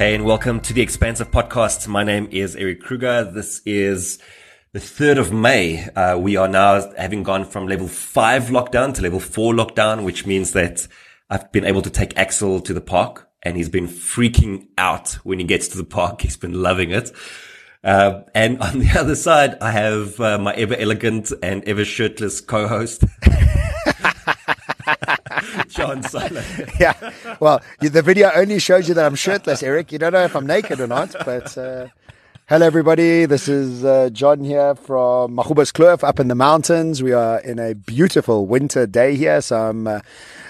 Hey, and welcome to the Expansive Podcast. My name is Eric Kruger. This is the 3rd of May. Uh, we are now having gone from level five lockdown to level four lockdown, which means that I've been able to take Axel to the park and he's been freaking out when he gets to the park. He's been loving it. Uh, and on the other side, I have uh, my ever elegant and ever shirtless co-host. John Sanei. yeah. Well, the video only shows you that I'm shirtless, Eric. You don't know if I'm naked or not, but uh, hello, everybody. This is uh, John here from Magoebaskloof up in the mountains. We are in a beautiful winter day here, so I'm. Uh,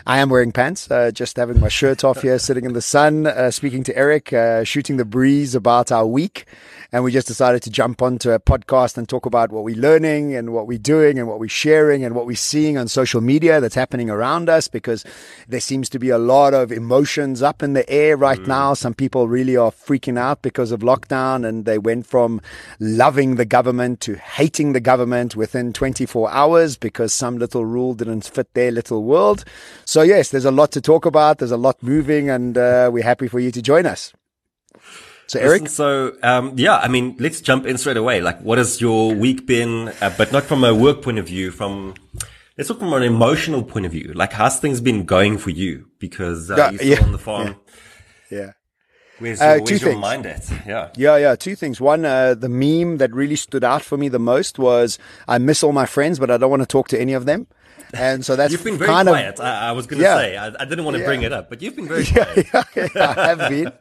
I am wearing pants, uh, just having my shirt off here, sitting in the sun, uh, speaking to Eric, uh, shooting the breeze about our week. And we just decided to jump onto a podcast and talk about what we're learning and what we're doing and what we're sharing and what we're seeing on social media that's happening around us because there seems to be a lot of emotions up in the air right mm. now. Some people really are freaking out because of lockdown and they went from loving the government to hating the government within 24 hours because some little rule didn't fit their little world. So yes, there's a lot to talk about. There's a lot moving and uh, we're happy for you to join us. So Eric, Listen, so um, yeah, I mean, let's jump in straight away. Like, what has your week been? Uh, but not from a work point of view. From let's talk from an emotional point of view. Like, how's things been going for you? Because uh, yeah, you're yeah, on the farm. Yeah. yeah. Where's, your, uh, where's your mind at? Yeah. Yeah, yeah. Two things. One, uh, the meme that really stood out for me the most was I miss all my friends, but I don't want to talk to any of them. And so that's you've been very kind quiet. Of, I, I was going to yeah, say I, I, didn't want to yeah. bring it up, but you've been very quiet. Yeah, yeah, I have been.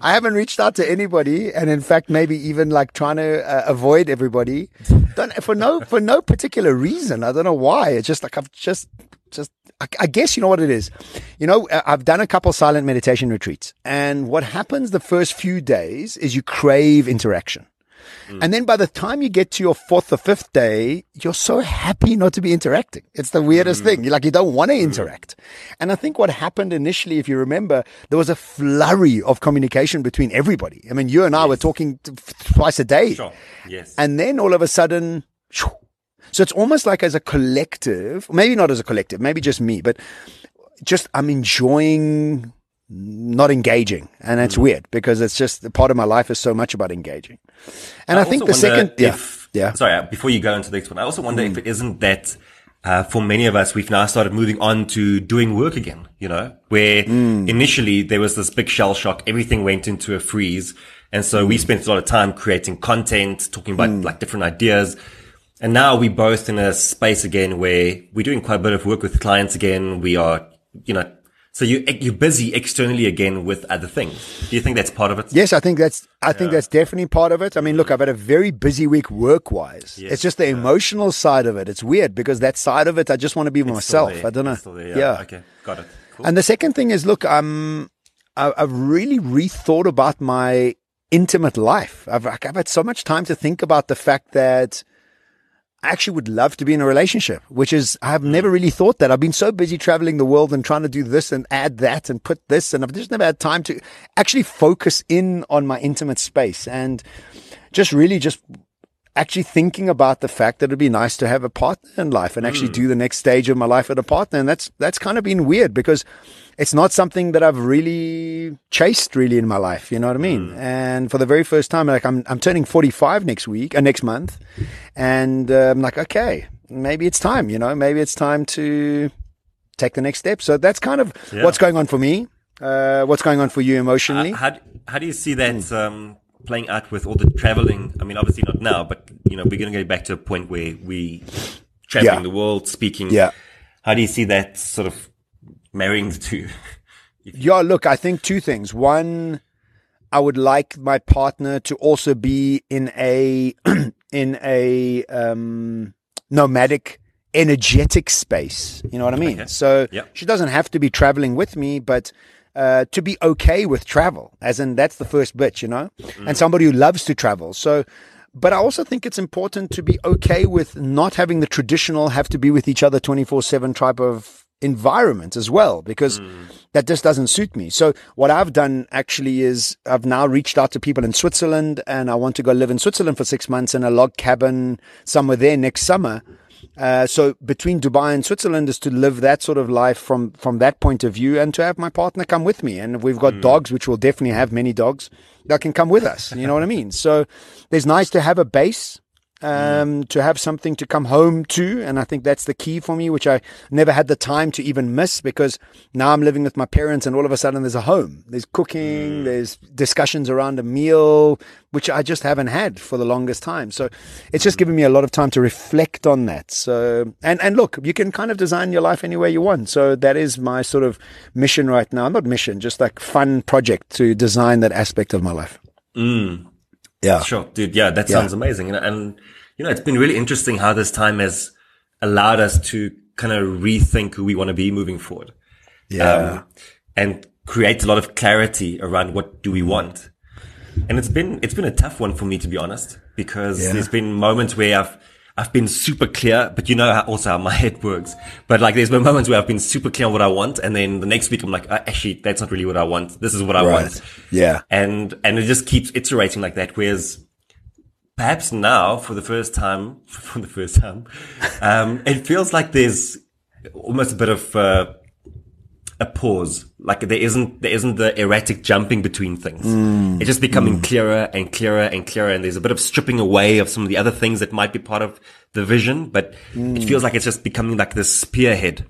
I haven't reached out to anybody, and in fact, maybe even like trying to uh, avoid everybody, don't, for no for no particular reason. I don't know why. It's just like I've just just I, I guess you know what it is. You know, I've done a couple silent meditation retreats, and what happens the first few days is you crave interaction. Mm. And then by the time you get to your fourth or fifth day, you're so happy not to be interacting. It's the weirdest mm. thing. You're like, you don't want to mm. interact. And I think what happened initially, if you remember, there was a flurry of communication between everybody. I mean, you and I yes. were talking twice a day. Sure. Yes. And then all of a sudden, so it's almost like as a collective, maybe not as a collective, maybe just me, but just I'm enjoying not engaging. And it's mm. weird because it's just part of my life is so much about engaging. And I, I think the second, if, yeah, yeah. Sorry, uh, before you go into the next one, I also wonder mm. if it isn't that, uh, for many of us, we've now started moving on to doing work again, you know, where mm. initially there was this big shell shock. Everything went into a freeze. And so we mm. spent a lot of time creating content, talking about mm. like different ideas. And now we're both in a space again where we're doing quite a bit of work with clients again. We are, you know, so you you're busy externally again with other things. Do you think that's part of it? Yes, I think that's I yeah. think that's definitely part of it. I mean, look, I've had a very busy week work wise. Yes, it's just the yeah. emotional side of it. It's weird because that side of it, I just want to be it's myself. I don't know. There, yeah. yeah. Okay, got it. Cool. And the second thing is, look, I'm I've really rethought about my intimate life. I've I've had so much time to think about the fact that I actually would love to be in a relationship, which is, I've never really thought that. I've been so busy traveling the world and trying to do this and add that and put this. And I've just never had time to actually focus in on my intimate space and just really just actually thinking about the fact that it'd be nice to have a partner in life and actually mm. do the next stage of my life with a partner. And that's, that's kind of been weird because it's not something that I've really chased really in my life. You know what I mean? Mm. And for the very first time, like I'm, I'm turning 45 next week, uh, next month. And uh, I'm like, okay, maybe it's time, you know, maybe it's time to take the next step. So that's kind of yeah. what's going on for me. Uh, what's going on for you emotionally? How, how do you see that, mm. um, playing out with all the traveling. I mean, obviously not now, but you know, we're going to get back to a point where we traveling yeah. the world, speaking. Yeah. How do you see that sort of marrying the two? yeah, look, I think two things. One, I would like my partner to also be in a in a um, nomadic energetic space. You know what I mean? Okay. So yep. she doesn't have to be traveling with me, but uh, to be okay with travel, as in that's the first bit, you know, mm. and somebody who loves to travel. So, but I also think it's important to be okay with not having the traditional have to be with each other 24 7 type of environment as well, because mm. that just doesn't suit me. So what I've done actually is I've now reached out to people in Switzerland and I want to go live in Switzerland for six months in a log cabin somewhere there next summer Uh, so between Dubai and Switzerland is to live that sort of life from from that point of view, and to have my partner come with me. And we've got mm. dogs, which will definitely have many dogs that can come with us. You know what I mean? So there's nice to have a base um, to have something to come home to. And I think that's the key for me, which I never had the time to even miss because now I'm living with my parents and all of a sudden there's a home. There's cooking, mm. there's discussions around a meal, which I just haven't had for the longest time. So it's just given me a lot of time to reflect on that. So, and, and look, you can kind of design your life any way you want. So that is my sort of mission right now. Not mission, just like fun project to design that aspect of my life. Mm. Yeah. Sure, dude. Yeah, that sounds yeah. amazing. And, and, you know, it's been really interesting how this time has allowed us to kind of rethink who we want to be moving forward. Yeah. Um, and create a lot of clarity around what do we want. And it's been, it's been a tough one for me, to be honest, because yeah. there's been moments where I've, I've been super clear, but you know how, also how my head works. But like, there's been moments where I've been super clear on what I want, and then the next week I'm like, uh, actually, that's not really what I want. This is what I right. want. Yeah. And and it just keeps iterating like that. Whereas perhaps now, for the first time, for the first time, um, it feels like there's almost a bit of uh, a pause. Like there isn't, there isn't the erratic jumping between things. Mm. It's just becoming mm. clearer and clearer and clearer. And there's a bit of stripping away of some of the other things that might be part of the vision, but mm. it feels like it's just becoming like this spearhead.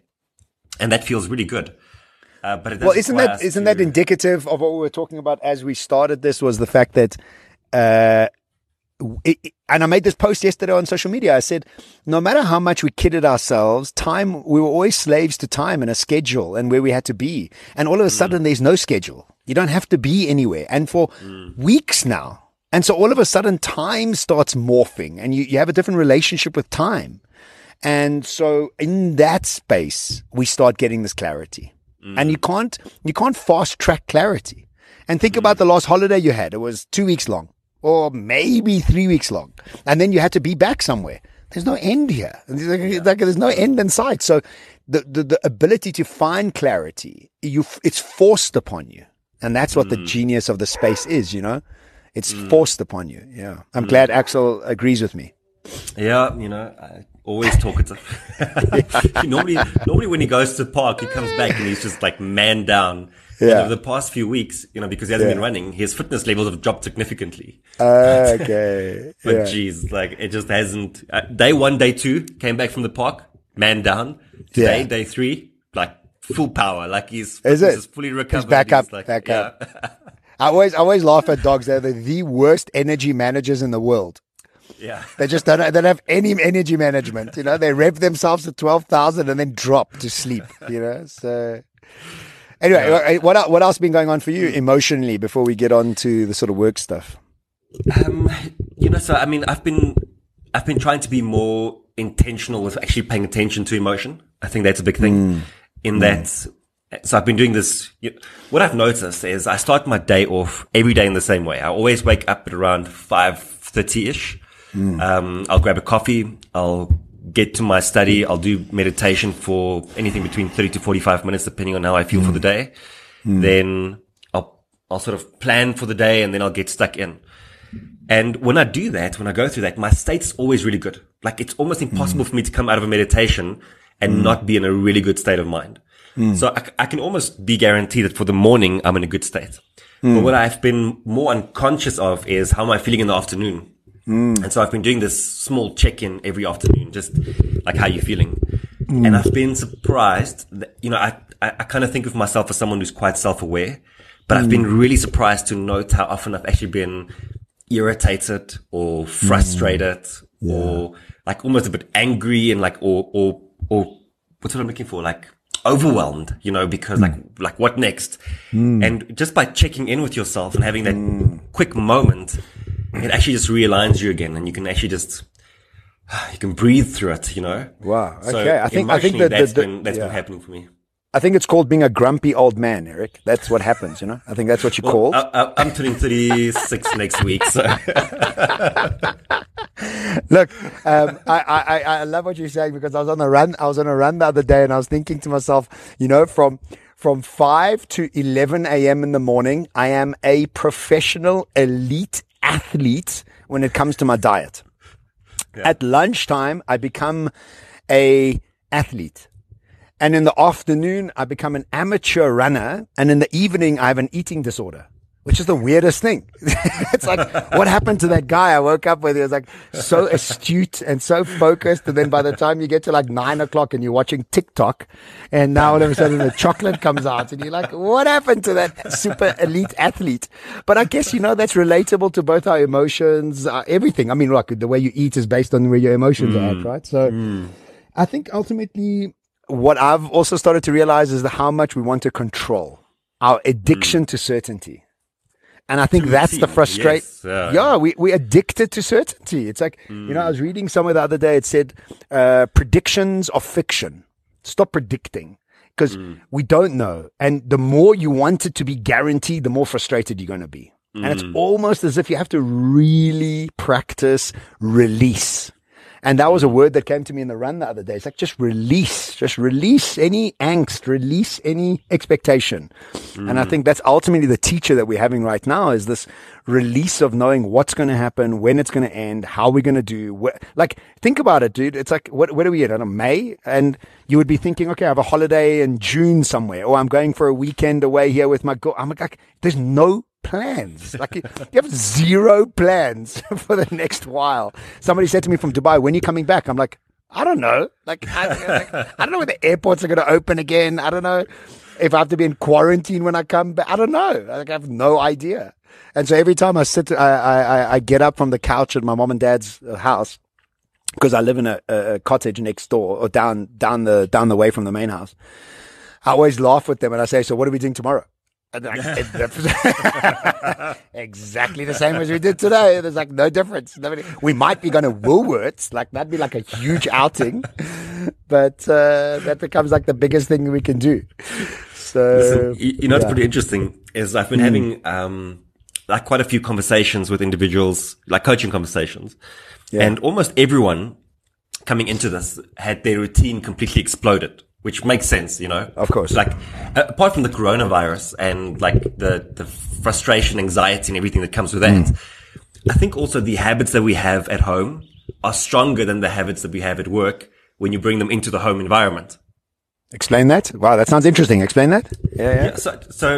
And that feels really good. Uh, but well, isn't that isn't to... that indicative of what we were talking about as we started this? Was the fact that uh, it, and I made this post yesterday on social media. I said, no matter how much we kidded ourselves, time, we were always slaves to time and a schedule and where we had to be. And all of a mm. sudden, there's no schedule. You don't have to be anywhere. And for mm. weeks now. And so all of a sudden, time starts morphing and you, you have a different relationship with time. And so in that space, we start getting this clarity. Mm. And you can't, you can't fast track clarity. And think mm. about the last holiday you had. It was two weeks long or maybe three weeks long. And then you had to be back somewhere. There's no end here. There's no end in sight. So the, the, the ability to find clarity, you, it's forced upon you. And that's what mm. the genius of the space is, you know? It's mm. forced upon you. Yeah. I'm mm. glad Axel agrees with me. Yeah, you know, I always talkative. normally, normally when he goes to the park, he comes back and he's just like man down yeah. over the past few weeks, you know, because he hasn't yeah. been running, his fitness levels have dropped significantly. okay. but yeah. geez, like it just hasn't. Uh, day one, day two, came back from the park, man down. Today, day three, like full power. Like he's, is it? Is fully recovered. He's back up, like, back up. I always, I always laugh at dogs. They're the, the worst energy managers in the world. Yeah. They just don't, they don't have any energy management. You know, they rev themselves to 12,000 and then drop to sleep, you know, so. Anyway, yeah. what what else been going on for you emotionally before we get on to the sort of work stuff? Um, you know, so I mean, I've been I've been trying to be more intentional with actually paying attention to emotion. I think that's a big thing. Mm. In mm. that, so I've been doing this. What I've noticed is I start my day off every day in the same way. I always wake up at around five thirty ish. Mm. Um, I'll grab a coffee. I'll get to my study. I'll do meditation for anything between 30 to 45 minutes, depending on how I feel mm. for the day. Mm. Then I'll, I'll sort of plan for the day and then I'll get stuck in. And when I do that, when I go through that, my state's always really good. Like it's almost impossible mm. for me to come out of a meditation and mm. not be in a really good state of mind. Mm. So I, I, can almost be guaranteed that for the morning, I'm in a good state. But what I've been more unconscious of is how am I feeling in the afternoon? Mm. And so I've been doing this small check in every afternoon, just like how you're feeling. Mm. And I've been surprised that, you know, I, I, I kind of think of myself as someone who's quite self aware, but mm. I've been mm. really surprised to note how often I've actually been irritated or frustrated mm. yeah. or like almost a bit angry and like, or, or, or what's what I'm looking for? Like overwhelmed, you know, because like, mm. like what next? And just by checking in with yourself and having that quick moment, it actually just realigns you again and you can actually just you can breathe through it you know wow okay so i think i think that that's the, been that's yeah. been happening for me I think it's called being a grumpy old man, Eric. That's what happens, you know. I think that's what you well, called. I, am turning 36 next week, so. Look, um, I, I, I love what you're saying because I was on a run. I was on a run the other day, and I was thinking to myself, you know, from from 5 to 11 a.m. in the morning, I am a professional elite athlete when it comes to my diet. Yeah. At lunchtime, I become a athlete. And in the afternoon, I become an amateur runner. And in the evening, I have an eating disorder which is the weirdest thing. it's like, what happened to that guy I woke up with? He was like so astute and so focused. And then by the time you get to like nine o'clock and you're watching TikTok and now all of a sudden the chocolate comes out and you're like, what happened to that super elite athlete? But I guess, you know, that's relatable to both our emotions, uh, everything. I mean, like the way you eat is based on where your emotions mm. are at, right? So mm. I think ultimately what I've also started to realize is how much we want to control our addiction mm. to certainty. And I think that's the frustration. Yes. Uh, yeah, we, we addicted to certainty. It's like, mm. you know, I was reading somewhere the other day, it said, uh, predictions of fiction. Stop predicting because mm. we don't know. And the more you want it to be guaranteed, the more frustrated you're going to be. Mm. And it's mm. almost as if you have to really practice release. And that was a word that came to me in the run the other day. It's like just release, just release any angst, release any expectation. Mm. And I mm. think that's ultimately the teacher that we're having right now is this release of knowing what's going to happen, when it's going to end, how we're going to do. like, think about it, dude. It's like, what, what are we at? On May? And you would be thinking, okay, I have a holiday in June somewhere, or I'm going for a weekend away here with my girl. I'm like, there's no plans. Like you, have zero plans for the next while. Somebody said to me from Dubai, when are you coming back? I'm like, I don't know. Like, I, like, I don't know when the airports are going to open again. I don't know if I have to be in quarantine when I come back. I don't know. Like, I have no idea. And so every time I sit, I, I, I get up from the couch at my mom and dad's uh, house because I live in a, a cottage next door or down, down the, down the way from the main house. I always laugh with them and I say, so what are we doing tomorrow? exactly the same as we did today. There's like no difference. We might be going to Woolworths, like that'd be like a huge outing, but uh, that becomes like the biggest thing we can do. So Listen, you, you know, yeah. it's pretty interesting. Is I've been mm. having um, like quite a few conversations with individuals, like coaching conversations, yeah. and almost everyone coming into this had their routine completely exploded which makes sense, you know. Of course. Like apart from the coronavirus and like the the frustration, anxiety, and everything that comes with that, mm. I think also the habits that we have at home are stronger than the habits that we have at work when you bring them into the home environment. Explain that. Wow, that sounds interesting. Explain that. Yeah, yeah. yeah so, so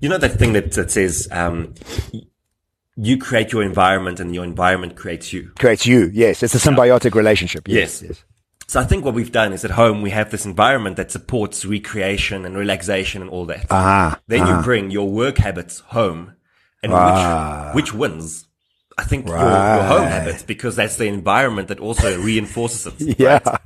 you know that thing that, that says um, you create your environment and your environment creates you. Creates you. Yes, it's a symbiotic yeah. relationship. Yes. yes. yes. So I think what we've done is at home we have this environment that supports recreation and relaxation and all that. Ah, then ah. you bring your work habits home, and ah. which which wins? I think right. your, your, home habits because that's the environment that also reinforces it. yeah, right?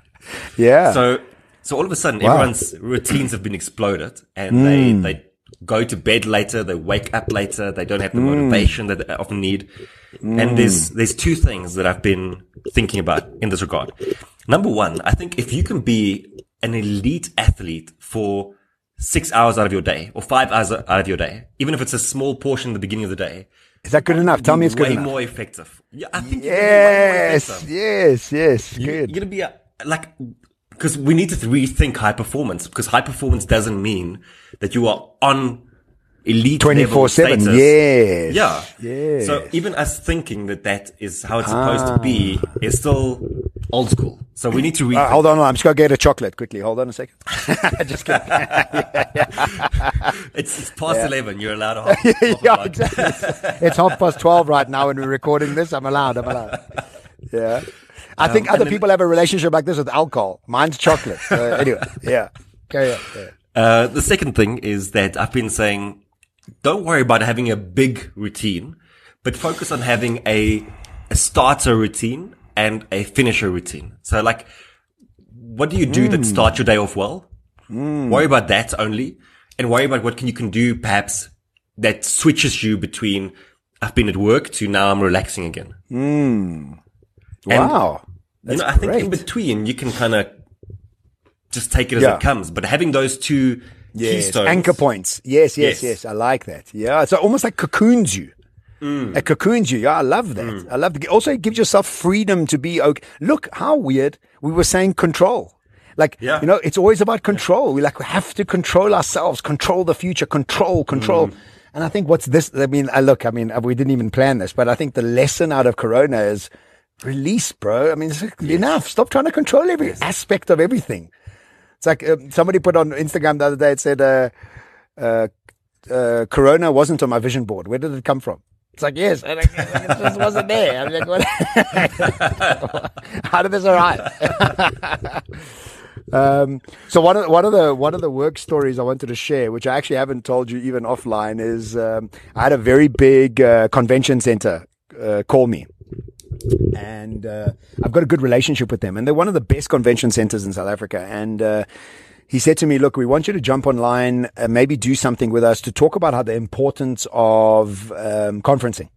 yeah. So so all of a sudden wow. everyone's routines have been exploded, and mm. they they go to bed later, they wake up later, they don't have the mm. motivation that they often need. Mm. And there's there's two things that I've been thinking about in this regard. Number one, I think if you can be an elite athlete for six hours out of your day or five hours out of your day, even if it's a small portion at the beginning of the day. Is that good enough? Tell me it's good way enough. more effective. Yeah, I think yes, yes, yes. You, good. You're gonna be a, like because we need to rethink high performance because high performance doesn't mean that you are on elite 24 7 yes yeah yeah so even us thinking that that is how it's supposed ah. to be ah. is still old school so we need to read uh, hold on i'm just gonna get a chocolate quickly hold on a second just kidding yeah, yeah. It's, it's past yeah. 11 you're allowed to half, half yeah exactly it's half past 12 right now when we're recording this i'm allowed i'm allowed yeah I um, think other people have a relationship like this with alcohol. Mine's chocolate. Anyway, yeah. Carry on. Yeah. Uh, the second thing is that I've been saying don't worry about having a big routine, but focus on having a, a starter routine and a finisher routine. So like, what do you do mm. that starts your day off well? Mm. Worry about that only and worry about what can you can do perhaps that switches you between I've been at work to now I'm relaxing again. Mm. Wow. you know, I think in between you can kind of just take it as yeah. it comes, but having those two yes. keystones. Anchor points. Yes, yes, yes, yes. I like that. Yeah. So almost like cocoons you. Mm. It cocoons you. Yeah, I love that. Mm. I love that. Also, it gives yourself freedom to be okay. Look how weird we were saying control. Like, yeah. you know, it's always about control. We like, we have to control ourselves, control the future, control, control. Mm. And I think what's this? I mean, I look, I mean, we didn't even plan this, but I think the lesson out of Corona is release, bro. I mean, it's like, enough. Stop trying to control every aspect of everything. It's like um, somebody put on Instagram the other day. It said, uh, uh, uh, "Corona wasn't on my vision board. Where did it come from?" It's like, yes, and it just wasn't there. I'm like, what? How did this arrive? um, so one of one of the one of the work stories I wanted to share, which I actually haven't told you even offline, is um, I had a very big uh, convention center uh, call me. And uh, I've got a good relationship with them, and they're one of the best convention centers in South Africa. And uh, he said to me, look, we want you to jump online and maybe do something with us to talk about how the importance of um, conferencing.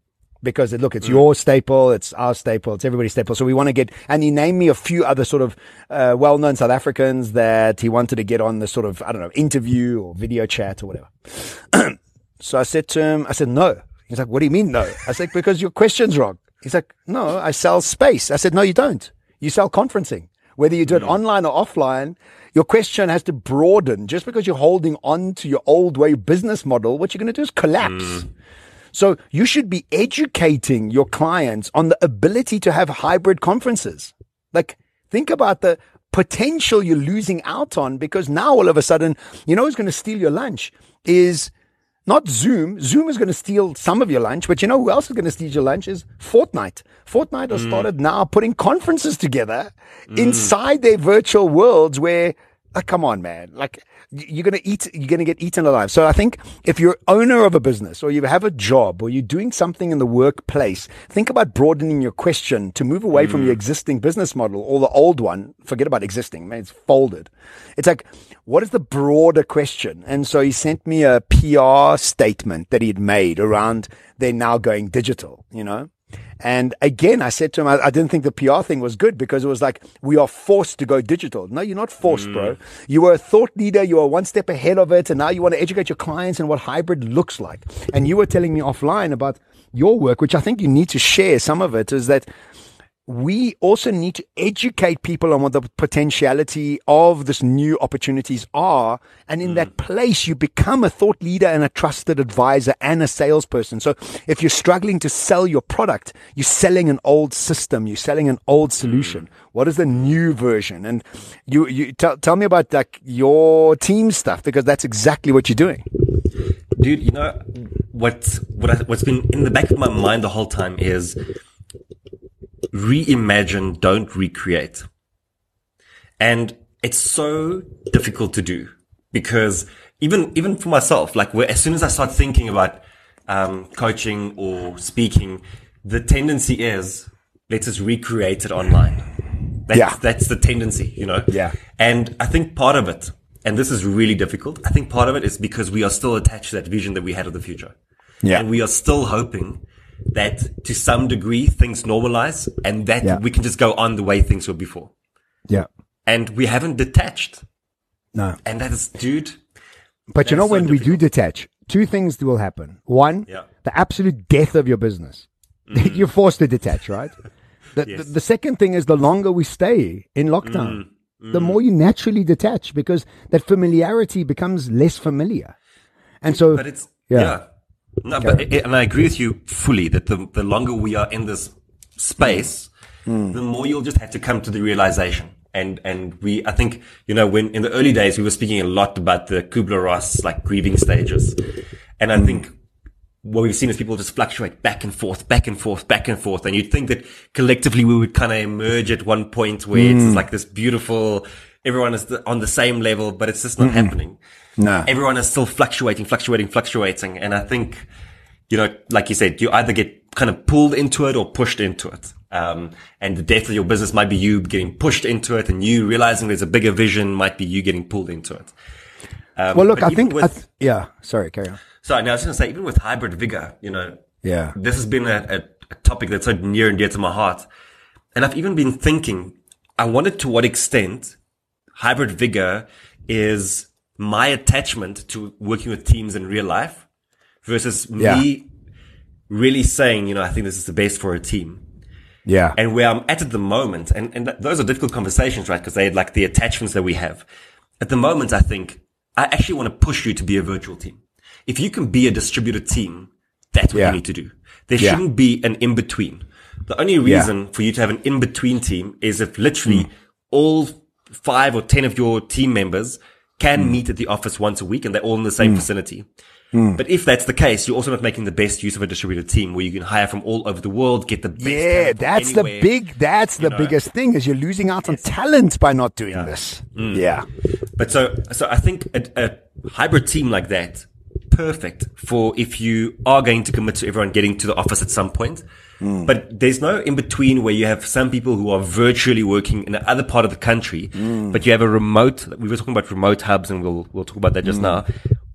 Because look, it's mm. your staple, it's our staple, it's everybody's staple. So we want to get, and he named me a few other sort of uh, well-known South Africans that he wanted to get on the sort of, I don't know, interview or video chat or whatever. so I said to him, I said, no. He's like, what do you mean no? I said, because your question's wrong. He's like, no, I sell space. I said, no, you don't. You sell conferencing. Whether you do it mm. online or offline, your question has to broaden. Just because you're holding on to your old way business model, what you're going to do is collapse. Mm. So you should be educating your clients on the ability to have hybrid conferences. Like think about the potential you're losing out on because now all of a sudden, you know who's going to steal your lunch is not Zoom. Zoom is going to steal some of your lunch, but you know who else is going to steal your lunch is Fortnite. Fortnite has mm. started now putting conferences together mm. inside their virtual worlds where, like, come on, man. Like, you're going to eat, you're going to get eaten alive. So I think if you're owner of a business or you have a job or you're doing something in the workplace, think about broadening your question to move away mm. from your mm. existing business model or the old one. Forget about existing, man. It's folded. It's like, what is the broader question? And so he sent me a PR statement that he'd made around they're now going digital, you know? And again, I said to him, I, I, didn't think the PR thing was good because it was like, we are forced to go digital. No, you're not forced, mm. bro. You were a thought leader. You are one step ahead of it. And now you want to educate your clients and what hybrid looks like. And you were telling me offline about your work, which I think you need to share some of it is that we also need to educate people on what the potentiality of this new opportunities are. And in mm. that place, you become a thought leader and a trusted advisor and a salesperson. So if you're struggling to sell your product, you're selling an old system, you're selling an old solution. Mm. What is the new version? And you, you tell, tell me about like your team stuff because that's exactly what you're doing. Dude, you know, what, what I, what's been in the back of my mind the whole time is, reimagine, don't recreate. And it's so difficult to do because even, even for myself, like where, as soon as I start thinking about, um, coaching or speaking, the tendency is let's just recreate it online. That's, yeah. That's the tendency, you know? Yeah. And I think part of it, and this is really difficult. I think part of it is because we are still attached to that vision that we had of the future. Yeah. And we are still hoping that to some degree things normalize and that yeah. we can just go on the way things were before. Yeah. And we haven't detached. No. And that is, dude. But you know, when we do detach, two things will happen. One, yeah. the absolute death of your business. Mm. You're forced to detach, right? The, yes. the, the, second thing is the longer we stay in lockdown, mm. Mm. the more you naturally detach because that familiarity becomes less familiar. And so, but it's, yeah. yeah no, but and I agree with you fully that the the longer we are in this space, mm. the more you'll just have to come to the realization. And and we, I think, you know, when in the early days we were speaking a lot about the Kubler Ross like grieving stages, and I mm. think what we've seen is people just fluctuate back and forth, back and forth, back and forth. And you'd think that collectively we would kind of emerge at one point where mm. it's like this beautiful, everyone is on the same level, but it's just not mm happening. No. Everyone is still fluctuating, fluctuating, fluctuating. And I think, you know, like you said, you either get kind of pulled into it or pushed into it. Um, and the death of your business might be you getting pushed into it and you realizing there's a bigger vision might be you getting pulled into it. Um, well, look, I think, with, I th- yeah, sorry, carry on. Sorry, now I was going to say, even with hybrid vigor, you know, yeah, this has been a, a, a topic that's so near and dear to my heart. And I've even been thinking, I wonder to what extent hybrid vigor is my attachment to working with teams in real life versus yeah. me really saying, you know, I think this is the best for a team. Yeah. And where I'm at at the moment, and, and those are difficult conversations, right? Because they like the attachments that we have. At the moment, I think I actually want to push you to be a virtual team. If you can be a distributed team, that's what yeah. you need to do. There yeah. shouldn't be an in between. The only reason for you to have an in-between team is if literally mm. all five or 10 of your team members can mm. meet at the office once a week and they're all in the same mm. vicinity. Mm. But if that's the case, you're also not making the best use of a distributed team where you can hire from all over the world, get the best. Yeah, that's anywhere, the big, that's the know. biggest thing is you're losing out yes. on talent by not doing yeah. this. Mm. Yeah. But so, so I think a, a hybrid team like that, perfect for if you are going to commit to everyone getting to the office at some point. Mm. But there's no in between where you have some people who are virtually working in the other part of the country, mm. but you have a remote. We were talking about remote hubs, and we'll we'll talk about that just mm. now.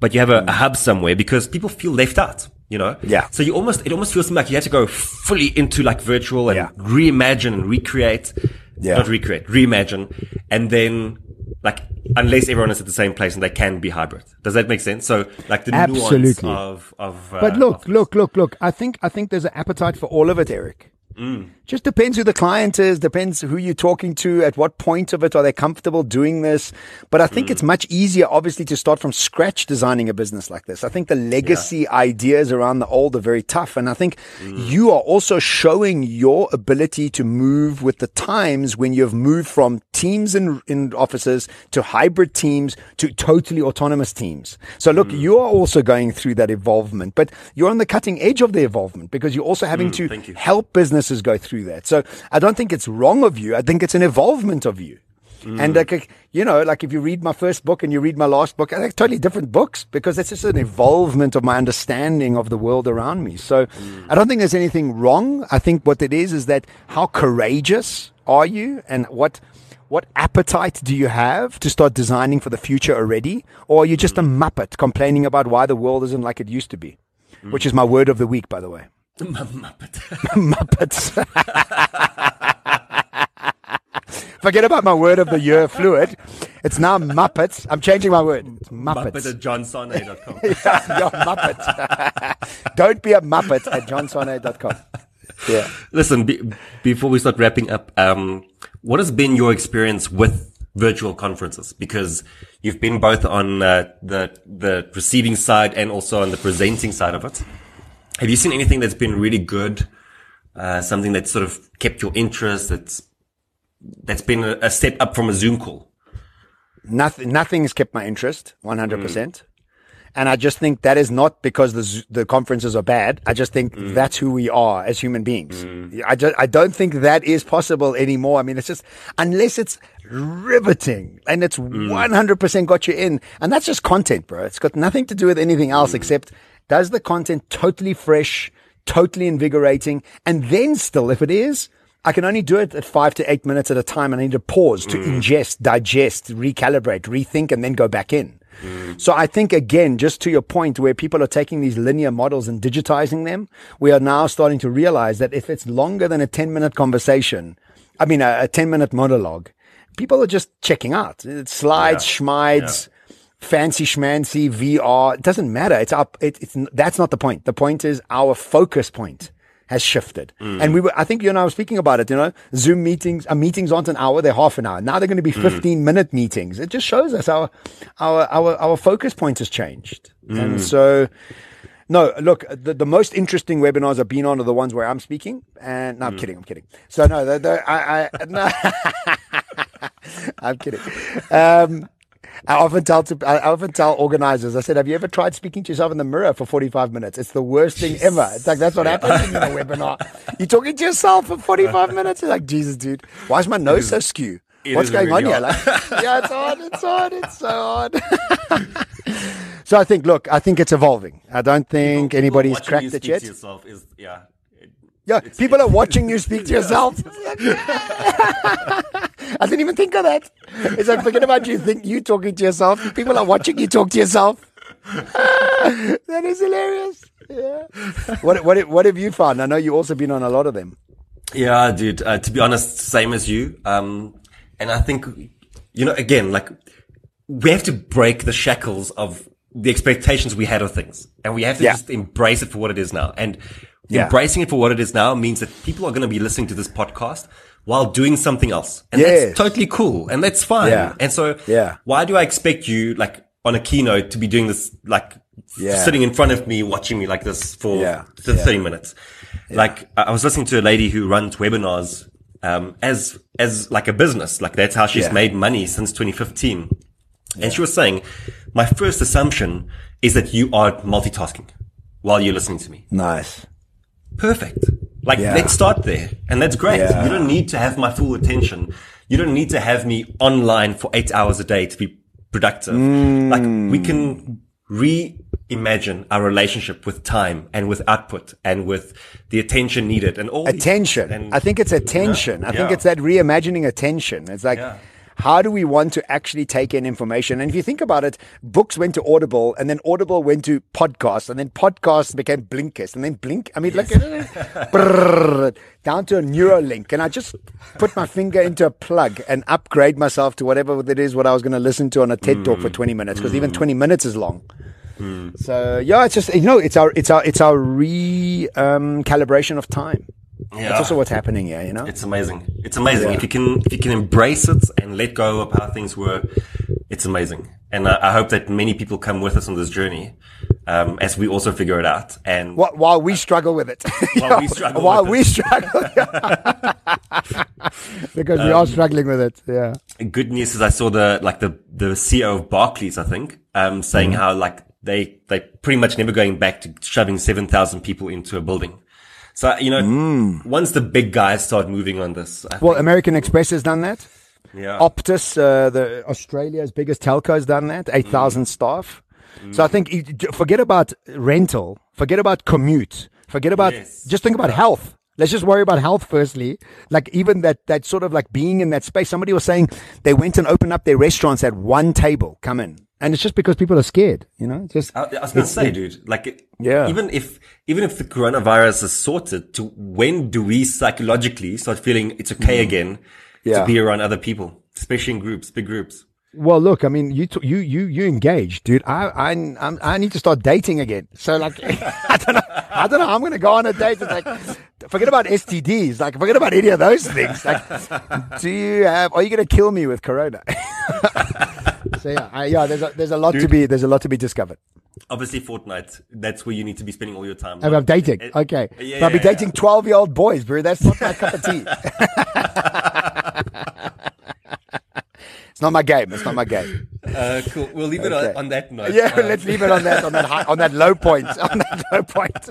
But you have a, a, hub somewhere because people feel left out. You know, yeah. So you almost it almost feels like you have to go fully into like virtual and yeah. reimagine and recreate. Yeah. Not recreate, reimagine, and then like unless everyone is at the same place and they can be hybrid. Does that make sense? So like the Absolutely. nuance of of. Uh, but look, of look, look, look. I think I think there's an appetite for all of it, Eric. Mm. Just depends who the client is, depends who you're talking to, at what point of it are they comfortable doing this. But I think mm. it's much easier, obviously, to start from scratch designing a business like this. I think the legacy yeah. ideas around the old are very tough. And I think mm. you are also showing your ability to move with the times when you've moved from teams in, in offices to hybrid teams to totally autonomous teams. So look, mm. you are also going through that evolvement, but you're on the cutting edge of the evolvement because you're also having mm, to help business businesses go through that. So I don't think it's wrong of you. I think it's an evolvement of you. Mm. And like, you know, like if you read my first book and you read my last book, they're totally different books because it's just an evolvement of my understanding of the world around me. So mm. I don't think there's anything wrong. I think what it is is that how courageous are you and what what appetite do you have to start designing for the future already? Or are you just a mm. muppet complaining about why the world isn't like it used to be? Mm. Which is my word of the week, by the way. Muppet. Muppets. Forget about my word of the year, fluid. It's now Muppets. I'm changing my word. It's Muppets. Muppet at johnsanei.com. yeah, you're Muppet. Don't be a Muppet at johnsanei.com. Yeah. Listen, be, before we start wrapping up, um, what has been your experience with virtual conferences? Because you've been both on uh, the the receiving side and also on the presenting side of it. Have you seen anything that's been really good? Uh, something that sort of kept your interest? That's that's been a, a step up from a Zoom call. Nothing. Nothing's kept my interest. One hundred percent. Mm. And I just think that is not because the the conferences are bad. I just think mm. that's who we are as human beings. Mm. I just I don't think that is possible anymore. I mean, it's just unless it's riveting and it's mm. one hundred percent got you in, and that's just content, bro. It's got nothing to do with anything else mm. except does the content totally fresh, totally invigorating? And then still, if it is, I can only do it at five to eight minutes at a time and I need to pause to mm. ingest, digest, recalibrate, rethink, and then go back in. Mm. So I think again, just to your point where people are taking these linear models and digitizing them, we are now starting to realize that if it's longer than a 10 minute conversation, I mean, a, a 10 minute monologue, people are just checking out. It's slides, yeah. schmides, fancy schmancy VR. It doesn't matter. It's up. It, it's that's not the point. The point is our focus point has shifted. Mm. And we were, I think you and I were speaking about it, you know, Zoom meetings, uh, meetings aren't an hour, they're half an hour. Now they're going to be mm. 15 mm. minute meetings. It just shows us our, our, our, our focus point has changed. Mm. And so, no, look, the, the most interesting webinars I've been on are the ones where I'm speaking. And no, I'm mm. kidding. I'm kidding. So no, the, the, I, I, no, I'm kidding. Um, I often tell to, I often tell organizers, I said, have you ever tried speaking to yourself in the mirror for 45 minutes? It's the worst thing ever. It's like, that's what happens in a webinar. You're talking to yourself for 45 minutes. It's like, Jesus, dude, why is my nose so skew? What's going really on here? Like, yeah, it's hard. It's hard. It's so hard. so I think, look, I think it's evolving. I don't think people, anybody's people cracked it yet. yourself is, yeah, yeah, it's, people are watching you speak to yourself. I didn't even think of that. It's like forget about you think you talking to yourself. People are watching you talk to yourself. that is hilarious. Yeah. What what what have you found? I know you've also been on a lot of them. Yeah, dude. Uh, to be honest, same as you. Um, and I think you know again, like we have to break the shackles of the expectations we had of things, and we have to yeah. just embrace it for what it is now. And yeah. embracing it for what it is now means that people are going to be listening to this podcast while doing something else. And yes. that's totally cool. And that's fine. Yeah. And so yeah. why do I expect you, like, on a keynote to be doing this, like Yeah. sitting in front of me, watching me like this for Yeah. th- Yeah. 30 minutes. Like I was listening to a lady who runs webinars, um, as, as like a business. Like that's how she's made money since 2015. And she was saying, my first assumption is that you are multitasking while you're listening to me. Nice. Perfect. Like, Yeah. let's start there. And that's great. Yeah. You don't need to have my full attention. You don't need to have me online for eight hours a day to be productive. Mm. Like, we can reimagine our relationship with time and with output and with the attention needed and all attention. And I think it's attention. I think it's that reimagining attention. It's like, Yeah. How do we want to actually take in information? And if you think about it, books went to Audible, and then Audible went to podcasts, and then podcasts became Blinkist, and then Blink. I mean, it, down to a Neuralink, and I just put my finger into a plug and upgrade myself to whatever it is what I was going to listen to on a TED talk for mm. twenty minutes, because even mm. twenty minutes is long. Mm. So yeah, it's just you know, it's our it's our it's our re um, calibration of time. Yeah. That's also what's happening here, you know. It's amazing. It's amazing. Yeah. If you can, if you can embrace it and let go of how things were, it's amazing. And I, I hope that many people come with us on this journey, um, as we also figure it out. And Wh- while we struggle with it. While we struggle While we it. struggle. because we Um, are struggling with it. Yeah. good news is I saw the, like the, the CEO of Barclays, I think, um, saying Mm-hmm. how like they, they pretty much never going back to shoving 7,000 people into a building. So, you know, once the big guys start moving on this, I Mm. Well, think, American Express has done that. yeah. Optus, uh, the Australia's biggest telco, has done that. Eight thousand staff. So I think forget about rental, forget about commute, forget about Yes. just think about health. Let's just worry about health firstly. Like even that that sort of like being in that space. Somebody was saying they went and opened up their restaurants at one table. Come in, and it's just because people are scared. You know, just I, I was going to say, dude, like, Yeah. even if, even if the coronavirus is sorted to when do we psychologically start feeling it's okay again Mm. Yeah. to be around other people, especially in groups, big groups? Well, look, I mean, you t- you you you engaged, dude. I I I'm, I need to start dating again. So like, I don't know, I don't know. I'm gonna go on a date. It's like, forget about STDs. Like, forget about any of those things. Like, do you have? Are you gonna kill me with Corona? so yeah, I, yeah. There's a there's a lot to be there's a lot to be discovered. Obviously, Fortnite, that's where you need to be spending all your time. I'm dating. It- Okay, Yeah, but I'll be yeah, yeah. dating twelve year old boys, bro. That's not my cup of tea. it's not my game. It's not my game. Uh, cool. We'll leave it Okay. on, on that note. Yeah, Uh, let's leave it on that on that high, on that low point on that low point.